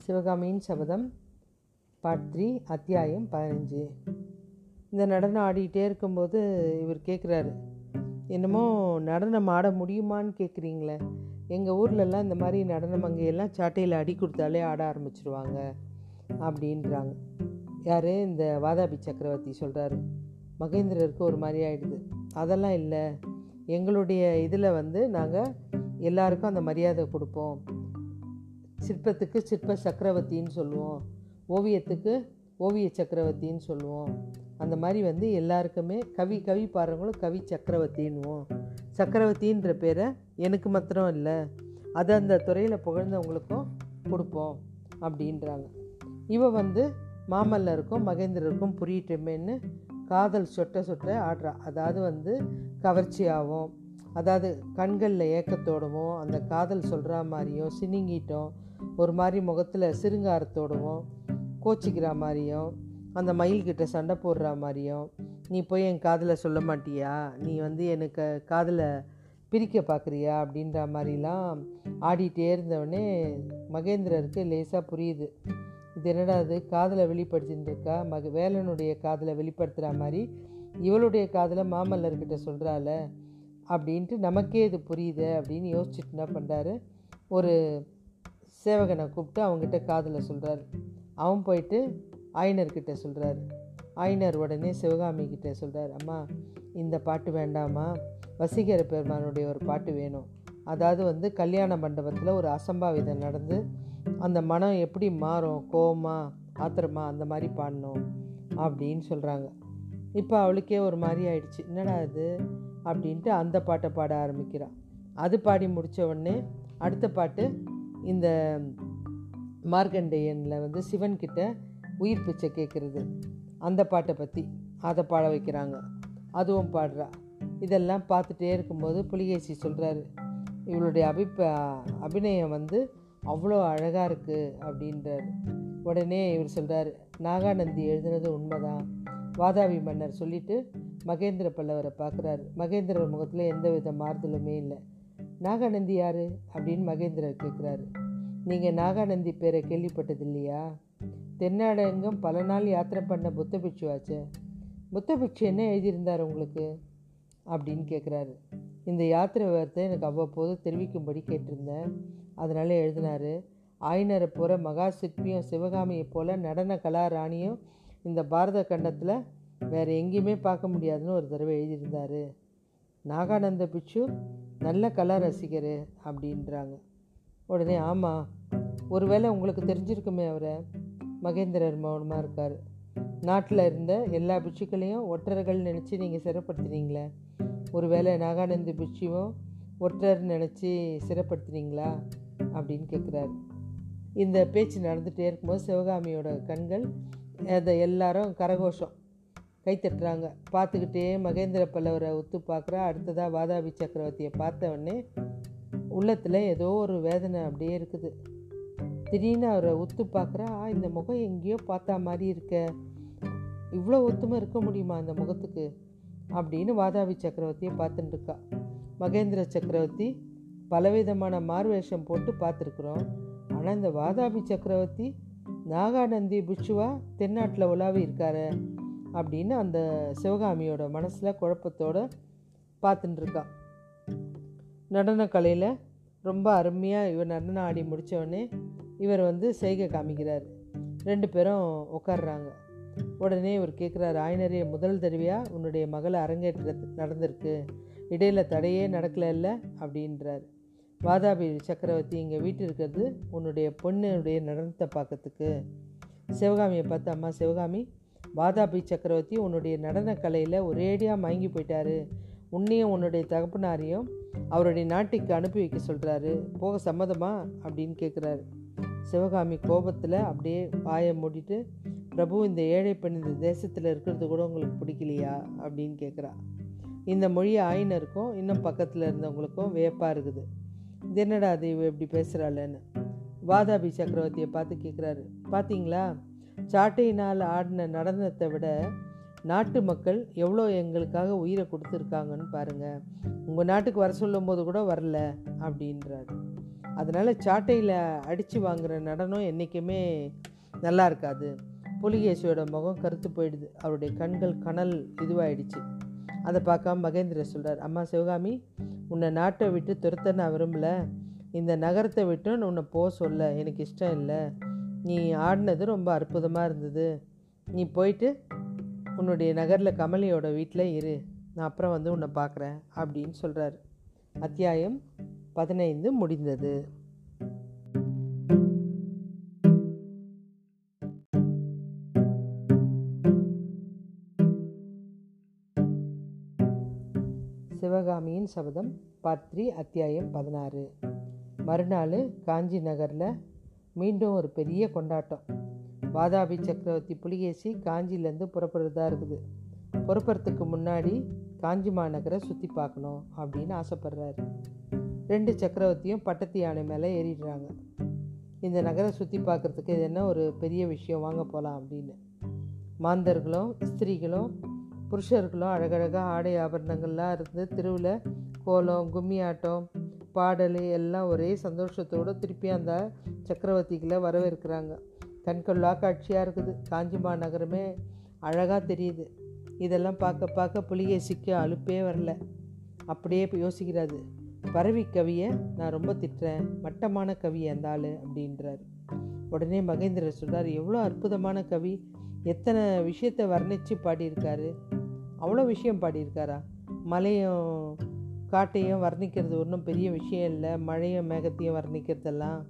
சிவகாமியின் சபதம் part three அத்தியாயம் பதினஞ்சு. இந்த நடனம் ஆடிக்கிட்டே இருக்கும்போது இவர் கேட்குறாரு என்னமோ நடனம் ஆட முடியுமான்னு கேட்குறீங்களே எங்கள் ஊர்லெல்லாம் இந்த மாதிரி நடனம் அங்கேயெல்லாம் சாட்டையில் அடி கொடுத்தாலே ஆட ஆரம்பிச்சிருவாங்க அப்படின்றாங்க. யார்? இந்த வாதாபி சக்கரவர்த்தி சொல்கிறாரு மகேந்திரருக்கு ஒரு மாதிரி ஆகிடுது அதெல்லாம் இல்லை எங்களுடைய இதில் வந்து நாங்கள் எல்லாருக்கும் அந்த மரியாதை கொடுப்போம். சிற்பத்துக்கு சிற்ப சக்கரவர்த்தின்னு சொல்லுவோம். ஓவியத்துக்கு ஓவிய சக்கரவர்த்தின்னு சொல்லுவோம். அந்த மாதிரி வந்து எல்லாருக்குமே கவி கவி பாடுறவங்களும் கவி சக்கரவர்த்தின்னுவோம். சக்கரவர்த்தின்ற பேரை எனக்கு மாத்திரம் இல்லை. அது அந்த துறையில் புகழ்ந்தவங்களுக்கும் கொடுப்போம் அப்படின்றாங்க. இவ வந்து மாமல்லருக்கும் மகேந்திரருக்கும் புரியட்டுமேன்னு காதல் சொட்ட சொட்ட ஆடுறா. அதாவது வந்து கவர்ச்சியாகவும் அதாவது கண்களில் ஏக்கத்தோடவும் அந்த காதல் சொல்கிற மாதிரியும் சினிங்கிட்டும் ஒரு மாதிரி முகத்தில் சிருங்காரத்தோடவும் கோச்சிக்கிற மாதிரியும் அந்த மயில்கிட்ட சண்டை போடுற மாதிரியும் நீ போய் என் காதில் சொல்ல மாட்டியா? நீ வந்து எனக்கு காதில் பிரிக்க பார்க்குறியா அப்படின்ற மாதிரிலாம் ஆடிட்டே இருந்தவொடனே மகேந்திரருக்கு லேசாக புரியுது. இது என்னடா அது காதில் வெளிப்படுத்தின்னு இருக்கா மக வேலனுடைய காதில் வெளிப்படுத்துகிற மாதிரி இவளுடைய காதில் மாமல்லர்கிட்ட சொல்கிறாள் அப்படின்ட்டு நமக்கே இது புரியுது அப்படின்னு யோசிச்சுட்டு என்ன பண்ணுறாரு ஒரு சேவகனை கூப்பிட்டு அவங்ககிட்ட காதில் சொல்கிறாரு அவன் போயிட்டு ஆயினர்கிட்ட சொல்கிறாரு ஆயினர் உடனே சிவகாமி கிட்டே சொல்கிறார் அம்மா இந்த பாட்டு வேண்டாமா வசீகர பெருமானுடைய ஒரு பாட்டு வேணும். அதாவது வந்து கல்யாண மண்டபத்தில் ஒரு அசம்பாவிதம் நடந்து அந்த மனம் எப்படி மாறும்? கோபமாக ஆத்திரமா அந்த மாதிரி பாடணும் அப்படின்னு சொல்கிறாங்க இப்போ அவளுக்கே ஒரு மாதிரி ஆயிடுச்சு. என்னடா இது? அப்படின்ட்டு அந்த பாட்டை பாட ஆரம்பிக்கிறான் அது பாடி முடித்த உடனே அடுத்த பாட்டு இந்த மார்கண்டேயனில் வந்து சிவன்கிட்ட உயிர் பிச்சை கேட்குறது அந்த பாட்டை பற்றி அதை பாட வைக்கிறாங்க. அதுவும் பாடுறா. இதெல்லாம் பார்த்துட்டே இருக்கும்போது புலிகேசி சொல்கிறாரு இவளுடைய அபிப்ப அபிநயம் வந்து அவ்வளோ அழகாக இருக்குது அப்படின்றார். உடனே இவர் சொல்கிறார் நாகாநந்தி எழுதுனது உண்மைதான் வாதாபி மன்னர் சொல்லிட்டு மகேந்திர பல்லவரை பார்க்குறாரு. மகேந்திரர் முகத்தில் எந்த வித மாறுதலுமே இல்லை. நாகாநந்தி யார்? அப்படின்னு மகேந்திரர் கேட்குறாரு நீங்கள் நாகாநந்தி பேரை கேள்விப்பட்டது இல்லையா தென்னாடெங்கும் பல நாள் யாத்திரை பண்ண புத்த பிட்சுவாச்சே புத்த பிட்சு என்ன எழுதியிருந்தார் உங்களுக்கு? அப்படின்னு கேட்குறாரு இந்த யாத்திரை விவரத்தை எனக்கு அவ்வப்போது தெரிவிக்கும்படி கேட்டிருந்தேன். அதனால் எழுதினார் ஆயினரை போகிற மகா சிற்பியும் சிவகாமியை போல் நடன கலா ராணியும் இந்த பாரத கண்டத்தில் வேறு எங்கேயுமே பார்க்க முடியாதுன்னு ஒரு தடவை எழுதியிருந்தார். நாகானந்த பிட்சு நல்ல கலா ரசிகர் அப்படின்றாங்க. உடனே ஆமாம் ஒருவேளை உங்களுக்கு தெரிஞ்சிருக்குமே அவரை. மகேந்திரர் மௌனமாக இருக்கார். நாட்டில் இருந்த எல்லா பிச்சுக்களையும் ஒற்றர்கள் நினச்சி நீங்கள் சிறப்படுத்துனீங்களே. ஒருவேளை நாகானந்த பிட்சுவும் ஒற்றர் நினச்சி சிறப்படுத்துனீங்களா அப்படின்னு கேட்குறாரு இந்த பேச்சு நடந்துகிட்டே இருக்கும்போது சிவகாமியோட கண்கள் அதை எல்லாரும் கரகோஷம் கைத்தட்டுறாங்க பார்த்துக்கிட்டே மகேந்திர பல்லவரை ஒத்து பார்க்குறா அடுத்ததாக வாதாபி சக்கரவர்த்தியை பார்த்த உடனே உள்ளத்தில் ஏதோ ஒரு வேதனை அப்படியே இருக்குது. திடீர்னு அவரை ஒத்து பார்க்குறா இந்த முகம் எங்கேயோ பார்த்தா மாதிரி இருக்க. இவ்வளோ ஒத்துமை இருக்க முடியுமா அந்த முகத்துக்கு? அப்படின்னு வாதாபி சக்கரவர்த்தியை பார்த்துட்டு இருக்கா. மகேந்திர சக்கரவர்த்தி பலவிதமான மார்வேஷம் போட்டு பார்த்துருக்குறோம். ஆனால் இந்த வாதாபி சக்கரவர்த்தி நாகாநந்தி பிட்சுவா தென்னாட்டில் உலாவி இருக்காரு. அப்படின்னு அந்த சிவகாமியோட மனசில் குழப்பத்தோடு பார்த்துட்டு இருக்கா நடனக்கலையில் ரொம்ப அருமையாக இவர் நடனம் ஆடி முடித்தோடனே இவர் வந்து செய்கை காமிக்கிறார். ரெண்டு பேரும் உட்காடுறாங்க உடனே இவர் கேட்குறாரு ஆயினரே முதல் தடவையாக உன்னுடைய மகளை அரங்கேற்ற நடந்திருக்கு. இடையில் தடையே நடக்கல அப்படின்றார். வாதாபி சக்கரவர்த்தி இங்கே வீட்டு இருக்கிறது உன்னுடைய பொண்ணுடைய நடனத்தை பார்க்கறதுக்கு. சிவகாமியை பார்த்து அம்மா சிவகாமி வாதாபி சக்கரவர்த்தி உன்னுடைய நடன கலையில் ஒரேடியாக மயங்கி போயிட்டாரு. உன்னையும் உன்னுடைய தகப்பனாரையும் அவருடைய நாட்டுக்கு அனுப்பி வைக்க சொல்கிறாரு போக சம்மதமா? அப்படின்னு கேட்குறாரு சிவகாமி கோபத்தில் அப்படியே வாயை மூடிட்டு பிரபு இந்த ஏழை பெண் இந்த தேசத்தில் இருக்கிறது கூட உங்களுக்கு பிடிக்கலையா? அப்படின்னு கேட்குறா இந்த மொழி ஆயினருக்கும் இன்னும் பக்கத்தில் இருந்தவங்களுக்கும் வியப்பாக இருக்குது. இது என்னடா அது இப்படி பேசுகிறாளன்னு வாதாபி சக்கரவர்த்தியை பார்த்து கேட்குறாரு பார்த்தீங்களா சாட்டையினால் ஆடின நடனத்தை விட நாட்டு மக்கள் எவ்வளோ எங்களுக்காக உயிரை கொடுத்துருக்காங்கன்னு பாருங்கள் உங்கள் நாட்டுக்கு வர சொல்லும் போது கூட வரல அப்படின்றாரு. அதனால் சாட்டையில் அடித்து வாங்குகிற நடனம் என்றைக்குமே நல்லா இருக்காது. புலிகேசியோட முகம் கருத்து போயிடுது. அவருடைய கண்கள் கனல் இதுவாகிடுச்சு அதை பார்க்காம மகேந்திர சொல்கிறார் அம்மா சிவகாமி உன்னை நாட்டை விட்டு துரத்த நான் விரும்பலை. இந்த நகரத்தை விட்டு உன்னை போக சொல்ல. எனக்கு இஷ்டம் இல்லை. நீ ஆடினது ரொம்ப அற்புதமாக இருந்தது. நீ போயிட்டு உன்னுடைய நகரில் கமலியோட வீட்டில் இரு. நான் அப்புறம் வந்து உன்னை பார்க்குறேன் அப்படின்னு சொல்கிறார் அத்தியாயம் பதினைந்து முடிந்தது. சிவகாமியின் சபதம் பத்ரி அத்தியாயம் பதினாறு. மறுநாள் காஞ்சி நகரில் மீண்டும் ஒரு பெரிய கொண்டாட்டம். வாதாபி சக்கரவர்த்தி புலிகேசி காஞ்சிலேருந்து புறப்படுறதா இருக்குது. புறப்படுறதுக்கு முன்னாடி காஞ்சி மாநகரை சுற்றி பார்க்கணும் அப்படின்னு ஆசைப்படுறாரு. ரெண்டு சக்கரவர்த்தியும் பட்டத்து யானை மேலே ஏறிடுறாங்க. இந்த நகரை சுற்றி பார்க்குறதுக்கு இது என்ன ஒரு பெரிய விஷயம்? வாங்க போகலாம் அப்படின்னு. மாந்தர்களும் ஸ்திரீகளும் புருஷர்களும் அழகழகாக ஆடை ஆபரணங்கள்லாம் இருந்து திருவில் கோலம் கும்மி ஆட்டம் பாடல் எல்லாம் ஒரே சந்தோஷத்தோடு திருப்பி அந்த சக்கரவர்த்திகளை வரவேற்கிறாங்க. கண்கொள்ளா காட்சியாக இருக்குது. காஞ்சிமா நகரமே அழகாக தெரியுது. இதெல்லாம் பார்க்க பார்க்க புலிகேசிக்கு அலுப்பே வரல. அப்படியே இப்போ யோசிக்கிறாரு. பரவி கவியை நான் ரொம்ப திட்டுறேன். மட்டமான கவி அந்த ஆள் அப்படின்றார். உடனே மகேந்திரர் சொல்கிறார் எவ்வளோ அற்புதமான கவி. எத்தனை விஷயத்தை வர்ணித்து பாடியிருக்காரு. அவ்வளோ விஷயம் பாடியிருக்காரா. மலையும் காட்டையும் வர்ணிக்கிறது ஒன்றும் பெரிய விஷயம் இல்லை. மழையும் மேகத்தையும் வர்ணிக்கிறதெல்லாம்.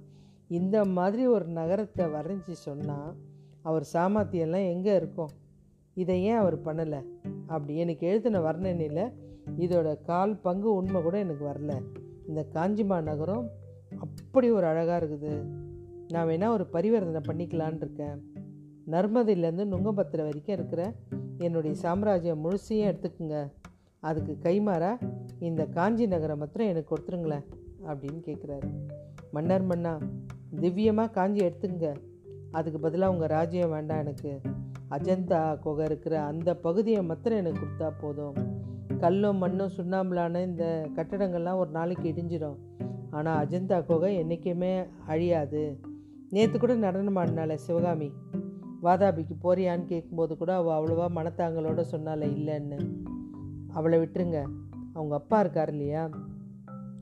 இந்த மாதிரி ஒரு நகரத்தை வரைஞ்சி சொன்னால் அவர் சாமர்த்தியெல்லாம் எங்கே இருக்கும்? இதை ஏன் அவர் பண்ணலை? அப்படி எனக்கு எழுதின வர்ணனையில் இதோட கால் பங்கு உண்மை கூட எனக்கு வரல. இந்த காஞ்சிமா நகரம் அப்படி ஒரு அழகாக இருக்குது. நான் வேணால் ஒரு பரிவர்த்தனை பண்ணிக்கலான் இருக்கேன். நர்மதையிலேருந்து நுங்கம்பத்திர வரைக்கும் இருக்கிற என்னுடைய சாம்ராஜ்யம் முழுசையும் எடுத்துக்குங்க. அதுக்கு கைமாறா இந்த காஞ்சி நகரம் மாத்திரம் எனக்கு கொடுத்துருங்களேன் அப்படின்னு கேட்குறாரு மன்னர் மன்னா திவ்யமாக காஞ்சி எடுத்துங்க அதுக்கு பதிலாக உங்கள் ராஜ்யம் வேண்டாம் எனக்கு. அஜந்தா குகை இருக்கிற அந்த பகுதியை மாத்திரம் எனக்கு கொடுத்தா போதும். கல்லும் மண்ணும் சுண்ணாம்பலான இந்த கட்டடங்கள்லாம் ஒரு நாளைக்கு இடிஞ்சிடும் ஆனால் அஜந்தா குகை என்றைக்குமே அழியாது. நேற்று கூட நடனம் ஆடினால சிவகாமி. வாதாபிக்கு போறியான்னு கேட்கும்போது கூட அவள் அவ்வளோவா மனத்தாங்களோட சொன்னால இல்லைன்னு. அவளை விட்டுருங்க. அவங்க அப்பா இருக்கார் இல்லையா?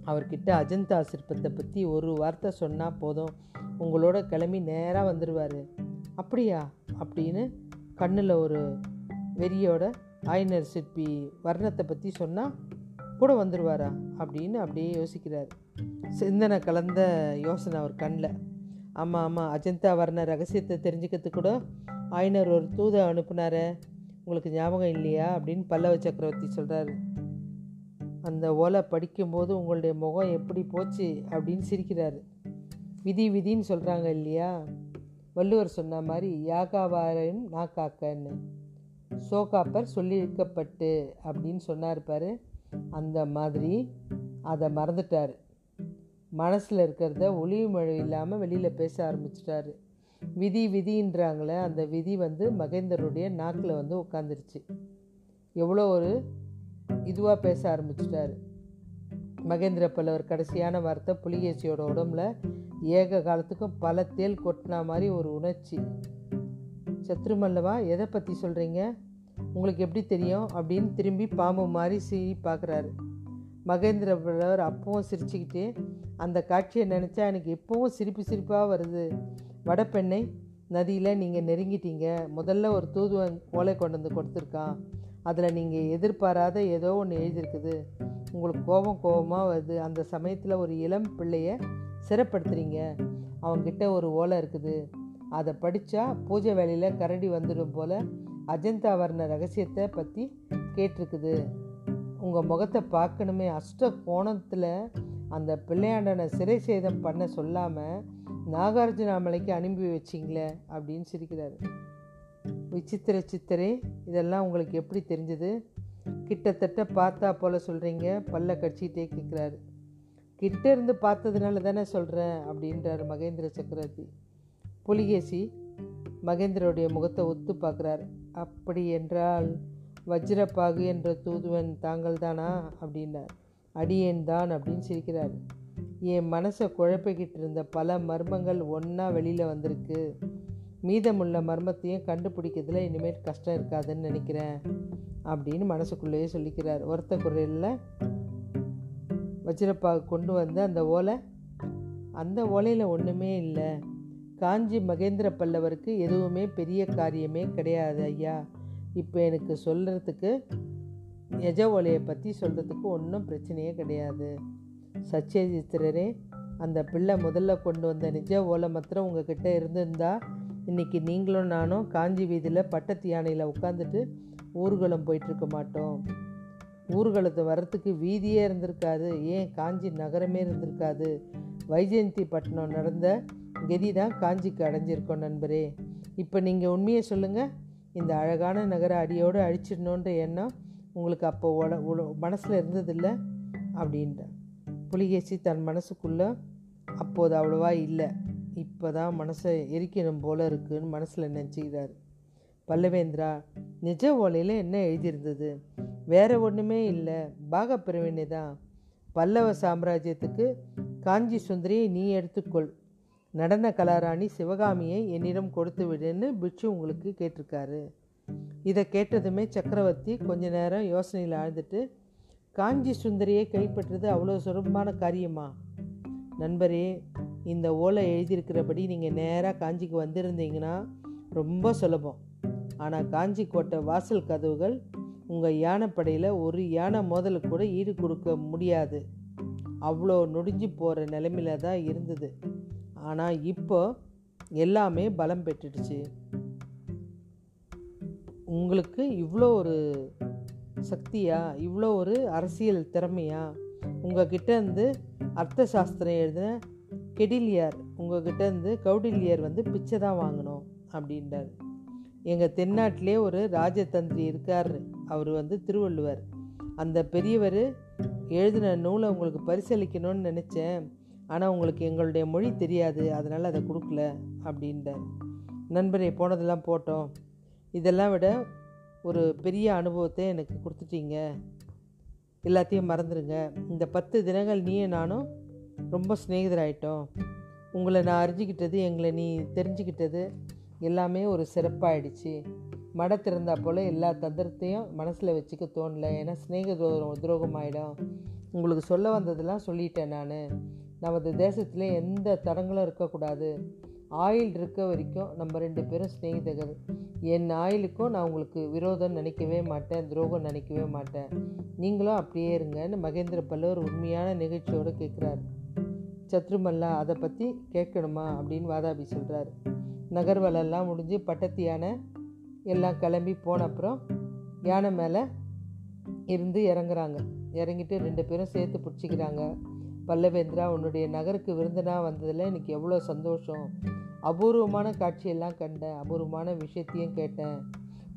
அவர்கிட்ட அஜந்தா சிற்பத்தை பற்றி ஒரு வார்த்தை சொன்னால் போதும். உங்களோட கிளம்பி நேராக வந்துடுவார் அப்படியா? அப்படின்னு கண்ணில் ஒரு வெறியோட ஆயினர் சிற்பி வர்ணத்தை பற்றி சொன்னால் கூட வந்துடுவாரா அப்படின்னு அப்படியே யோசிக்கிறார். சிந்தனை கலந்த யோசனை அவர் கண்ணில். ஆமாம் ஆமாம் அஜந்தா வர்ண ரகசியத்தை தெரிஞ்சுக்கிறதுக்கு கூட ஆயினர் ஒரு தூதை அனுப்புனாரு. உங்களுக்கு ஞாபகம் இல்லையா அப்படின்னு பல்லவ சக்கரவர்த்தி சொல்கிறாரு அந்த ஓலை படிக்கும்போது உங்களுடைய முகம் எப்படி போச்சு அப்படின்னு சிரிக்கிறாரு. விதி விதின்னு சொல்கிறாங்க இல்லையா? வள்ளுவர் சொன்ன மாதிரி யாகாவாரையும் நாக்காக்கன்னு. சோகாப்பர் சொல்லியிருக்கப்பட்டு அப்படின்னு சொன்னார் பாரு. அந்த மாதிரி அதை மறந்துட்டார். மனசில் இருக்கிறத ஒளிவு மழை இல்லாமல் வெளியில் பேச ஆரம்பிச்சிட்டாரு. விதி விதின்றாங்களே அந்த விதி வந்து மகேந்தருடைய நாக்கில் வந்து உட்காந்துருச்சு எவ்வளோ ஒரு இதுவாக பேச ஆரம்பிச்சிட்டாரு. மகேந்திர பல்லவர் கடைசியான வார்த்தை புலிகேசியோட உடம்புல ஏக காலத்துக்கும் பல தேல் கொட்டினா மாதிரி ஒரு உணர்ச்சி. சத்ருமல்லவா எதை பற்றி சொல்கிறீங்க உங்களுக்கு எப்படி தெரியும்? அப்படின்னு திரும்பி பாம்பு மாதிரி சீறி பார்க்குறாரு மகேந்திர பல்லவர் அப்பவும் சிரிச்சுக்கிட்டு அந்த காட்சியை நினச்சா எனக்கு எப்பவும் சிரிப்பு சிரிப்பாக வருது. வடப்பெண்ணை நதியில் நீங்கள் நெருங்கிட்டீங்க. முதல்ல ஒரு தூதுவன் ஓலை கொண்டு வந்து கொடுத்துருக்கான். அதில் நீங்கள் எதிர்பாராத ஏதோ ஒன்று எழுதியிருக்குது. உங்களுக்கு கோபம் கோபமாக வருது. அந்த சமயத்தில் ஒரு இளம் பிள்ளைய சிறப்படுத்துகிறீங்க அவங்கக்கிட்ட ஒரு ஓலை இருக்குது. அதை படித்தா பூஜை வேலையில் கரடி வந்துடும் போல் அஜந்தா வர்ண ரகசியத்தை பற்றி கேட்டிருக்குது. உங்கள் முகத்தை பார்க்கணுமே. அஷ்ட கோணத்தில் அந்த பிள்ளையாண்டனை சிறை சேதம் பண்ண சொல்லாமல் நாகார்ஜுனாமலைக்கு அனுப்பி வச்சிங்களே அப்படின்னு சிரிக்கிறாரு. விசித்திர சித்திரே இதெல்லாம் உங்களுக்கு எப்படி தெரிஞ்சது? கிட்டத்தட்ட பார்த்தா போல் சொல்கிறீங்க பல்ல கட்சிக்கிட்டே கேட்குறாரு கிட்ட இருந்து பார்த்ததுனால தானே சொல்கிறேன் அப்படின்றார் மகேந்திர சக்கரவர்த்தி. புலிகேசி மகேந்திரோடைய முகத்தை ஒத்து பார்க்குறார். அப்படி என்றால் வஜ்ரப்பாகு என்ற தூதுவன் தாங்கள் தானா அப்படின்னார். அடியேன் தான் அப்படின்னு சிரிக்கிறார். என் மனசை குழப்பிக்கிட்டு இருந்த பல மர்மங்கள் ஒன்றா வெளியில் வந்திருக்கு. மீதமுள்ள மர்மத்தையும் கண்டுபிடிக்கிறதுல இனிமேல் கஷ்டம் இருக்காதுன்னு நினைக்கிறேன் அப்படின்னு மனசுக்குள்ளேயே சொல்லிக்கிறார். ஒருத்த குரலில் வச்சிரப்பா கொண்டு வந்த அந்த ஓலை அந்த ஓலையில் ஒன்றுமே இல்லை. காஞ்சி மகேந்திர பல்லவருக்கு எதுவுமே பெரிய காரியமே கிடையாது ஐயா. இப்போ எனக்கு சொல்கிறதுக்கு எஜ ஓலையை பற்றி சொல்கிறதுக்கு ஒன்றும் பிரச்சனையே கிடையாது. சச்சியஜித்திரரே அந்த பிள்ளை முதல்ல கொண்டு வந்த நிஜ ஓலை மாத்திரம் உங்ககிட்ட இருந்திருந்தா இன்றைக்கி நீங்களும் நானும் காஞ்சி வீதியில் பட்டத்து யானையில் உட்காந்துட்டு ஊர்வலம் போயிட்டுருக்க மாட்டோம். ஊர்வலத்தை வர்றதுக்கு வீதியே இருந்திருக்காது. ஏன் காஞ்சி நகரமே இருந்திருக்காது? வைஜெயந்தி பட்டணம் நடந்த கதி தான் காஞ்சிக்கு அடைஞ்சிருக்கோம் நண்பரே. இப்போ நீங்கள் உண்மையை சொல்லுங்கள் இந்த அழகான நகர அடியோடு அழிச்சிடணுன்ற எண்ணம் உங்களுக்கு அப்போ உட மனசில் இருந்ததில்ல? அப்படின்ற புலிகேசி தன் மனசுக்குள்ளே அப்போது அவ்வளோவா இல்லை. இப்போ தான் மனசை எரிக்கணும் போல இருக்குன்னு மனசில் நினச்சிக்கிறார். பல்லவேந்திரா நிஜ ஓலையில் என்ன எழுதியிருந்தது? வேற ஒன்றுமே இல்லை. பாகப்பிரிவினை தான். பல்லவ சாம்ராஜ்யத்துக்கு காஞ்சி சுந்தரியை நீ எடுத்துக்கொள். நடன கலாராணி சிவகாமியை என்னிடம் கொடுத்து விடுன்னு பிட்சு உங்களுக்கு கேட்டிருக்காரு. இதை கேட்டதுமே சக்கரவர்த்தி கொஞ்ச நேரம் யோசனையில் ஆழ்ந்துட்டு காஞ்சி சுந்தரியை கைப்பற்றுறது அவ்வளோ சுலபமான காரியமா? நண்பரே இந்த ஓலை எழுதியிருக்கிறபடி நீங்கள் நேராக காஞ்சிக்கு வந்திருந்தீங்கன்னா ரொம்ப சுலபம். ஆனால் காஞ்சி கோட்டை வாசல் கதவுகள் உங்கள் யானைப்படையில் ஒரு யானை மோதலுக்கு கூட ஈடு கொடுக்க முடியாது. அவ்வளோ நொடிஞ்சு போகிற நிலைமையில தான் இருந்தது. ஆனால் இப்போ எல்லாமே பலம் பெற்றுடுச்சு. உங்களுக்கு இவ்வளோ ஒரு சக்தியா? இவ்வளோ ஒரு அரசியல் திறமையா? உங்ககிட்ட இருந்து அர்த்த சாஸ்திரம் எழுதின கெடிலியார் உங்ககிட்ட இருந்து கௌடில்யர் வந்து பிச்சை தான் வாங்கணும் அப்படின்றார். எங்கள் தென்னாட்டிலே ஒரு ராஜதந்திரி இருக்கார். அவர் வந்து திருவள்ளுவர். அந்த பெரியவர் எழுதின நூலை உங்களுக்கு பரிசீலிக்கணும்னு நினச்சேன். ஆனால் உங்களுக்கு எங்களுடைய மொழி தெரியாது. அதனால் அதை கொடுக்கல அப்படின்றார். நண்பரே போனதெல்லாம் போட்டோம். இதெல்லாம் விட ஒரு பெரிய அனுபவத்தை எனக்கு கொடுத்துட்டீங்க. எல்லாத்தையும் மறந்துடுங்க இந்த பத்து தினங்கள் நீயும் நானும் ரொம்ப சிநேகிதராயிட்டோம். உங்களை நான் அறிஞ்சிக்கிட்டது எங்களை நீ தெரிஞ்சுக்கிட்டது எல்லாமே ஒரு சிறப்பாயிடுச்சு. மட திறந்தா போல் எல்லா தந்திரத்தையும் மனசில் வச்சுக்க தோணல. ஏன்னா ஸ்நேக துரோகம் துரோகம் ஆகிடும் உங்களுக்கு சொல்ல வந்ததெல்லாம் சொல்லிட்டேன் நான். நமது தேசத்தில் எந்த தடங்களும் இருக்கக்கூடாது. ஆயில் இருக்க வரைக்கும் நம்ம ரெண்டு பேரும் சிநேகிதர்கள். என் ஆயிலுக்கும் நான் உங்களுக்கு விரோதம் நினைக்கவே மாட்டேன் துரோகம் நினைக்கவே மாட்டேன். நீங்களும் அப்படியே இருங்கன்னு மகேந்திர பல்லவர் உண்மையான நிகழ்ச்சியோடு கேட்குறாரு. சத்ருமல்லா அதை பற்றி கேட்கணுமா? அப்படின்னு வாதாபி சொல்கிறார் நகர்வலெல்லாம் முடிஞ்சு பட்டத்து யானை எல்லாம் கிளம்பி போன அப்புறம் யானை மேலே இருந்து இறங்குறாங்க. இறங்கிட்டு ரெண்டு பேரும் சேர்த்து பிடிச்சிக்கிறாங்க. பல்லவேந்திரா உன்னுடைய நகருக்கு விருந்தனா வந்ததில் எனக்கு எவ்வளோ சந்தோஷம். அபூர்வமான காட்சியெல்லாம் கண்டேன் அபூர்வமான விஷயத்தையும் கேட்டேன்.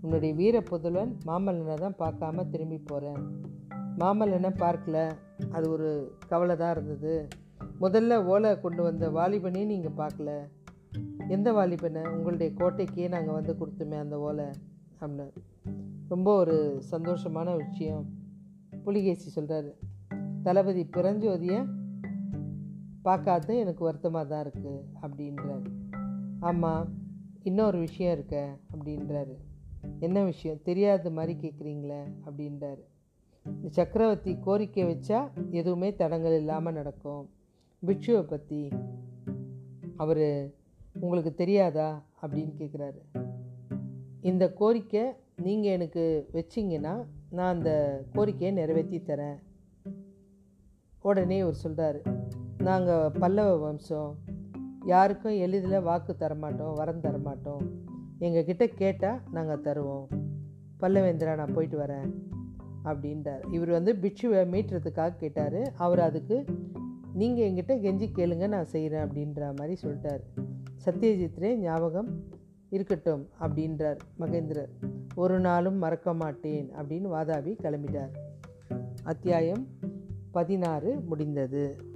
உன்னுடைய வீர புதல்வன் மாமல்லனை தான் பார்க்காம திரும்பி போகிறேன் மாமல்லனை பார்க்கல. அது ஒரு கவலை தான் இருந்தது. முதல்ல ஓலை கொண்டு வந்த வாலிபனையும் நீங்கள் பார்க்கல. எந்த வாலிபனை? உங்களுடைய கோட்டைக்கே நாங்கள் வந்து கொடுத்தோமே அந்த ஓலை அப்படின்னு. ரொம்ப ஒரு சந்தோஷமான விஷயம். புலிகேசி சொல்கிறாரு தளபதி பிறஞ்சோதியை பார்க்காத எனக்கு வருத்தமாக தான் இருக்குது அப்படின்றாரு. ஆமாம் இன்னொரு விஷயம் இருக்க அப்படின்றாரு. என்ன விஷயம்? தெரியாத மாதிரி கேட்குறீங்களே அப்படின்றாரு. சக்கரவர்த்தி கோரிக்கை வச்சா எதுவுமே தடங்கள் இல்லாமல் நடக்கும். பிக்ஷுவை பற்றி அவர் உங்களுக்கு தெரியாதா அப்படின்னு கேட்குறாரு இந்த கோரிக்கை நீங்கள் எனக்கு வச்சிங்கன்னா நான் அந்த கோரிக்கையை நிறைவேற்றி தரேன். உடனே அவர் சொல்கிறாரு நாங்கள் பல்லவ வம்சம் யாருக்கும் எளிதில் வாக்கு தரமாட்டோம் வரம் தரமாட்டோம். எங்கள்கிட்ட கேட்டால் நாங்கள் தருவோம். பல்லவேந்திரா நான் போயிட்டு வரேன் அப்படின்றார். இவர் வந்து பிட்சுவை மீட்டுறதுக்காக கேட்டார். அவர் அதுக்கு நீங்கள் எங்கிட்ட கெஞ்சி கேளுங்க நான் செய்கிறேன் அப்படின்ற மாதிரி சொல்லிட்டார். சத்யஜித்ரே ஞாபகம் இருக்கட்டும் அப்படின்றார் மகேந்திரர். ஒரு நாளும் மறக்க மாட்டேன் அப்படின்னு வாதாபி கிளம்பிட்டார். அத்தியாயம் பதினாறு முடிந்தது.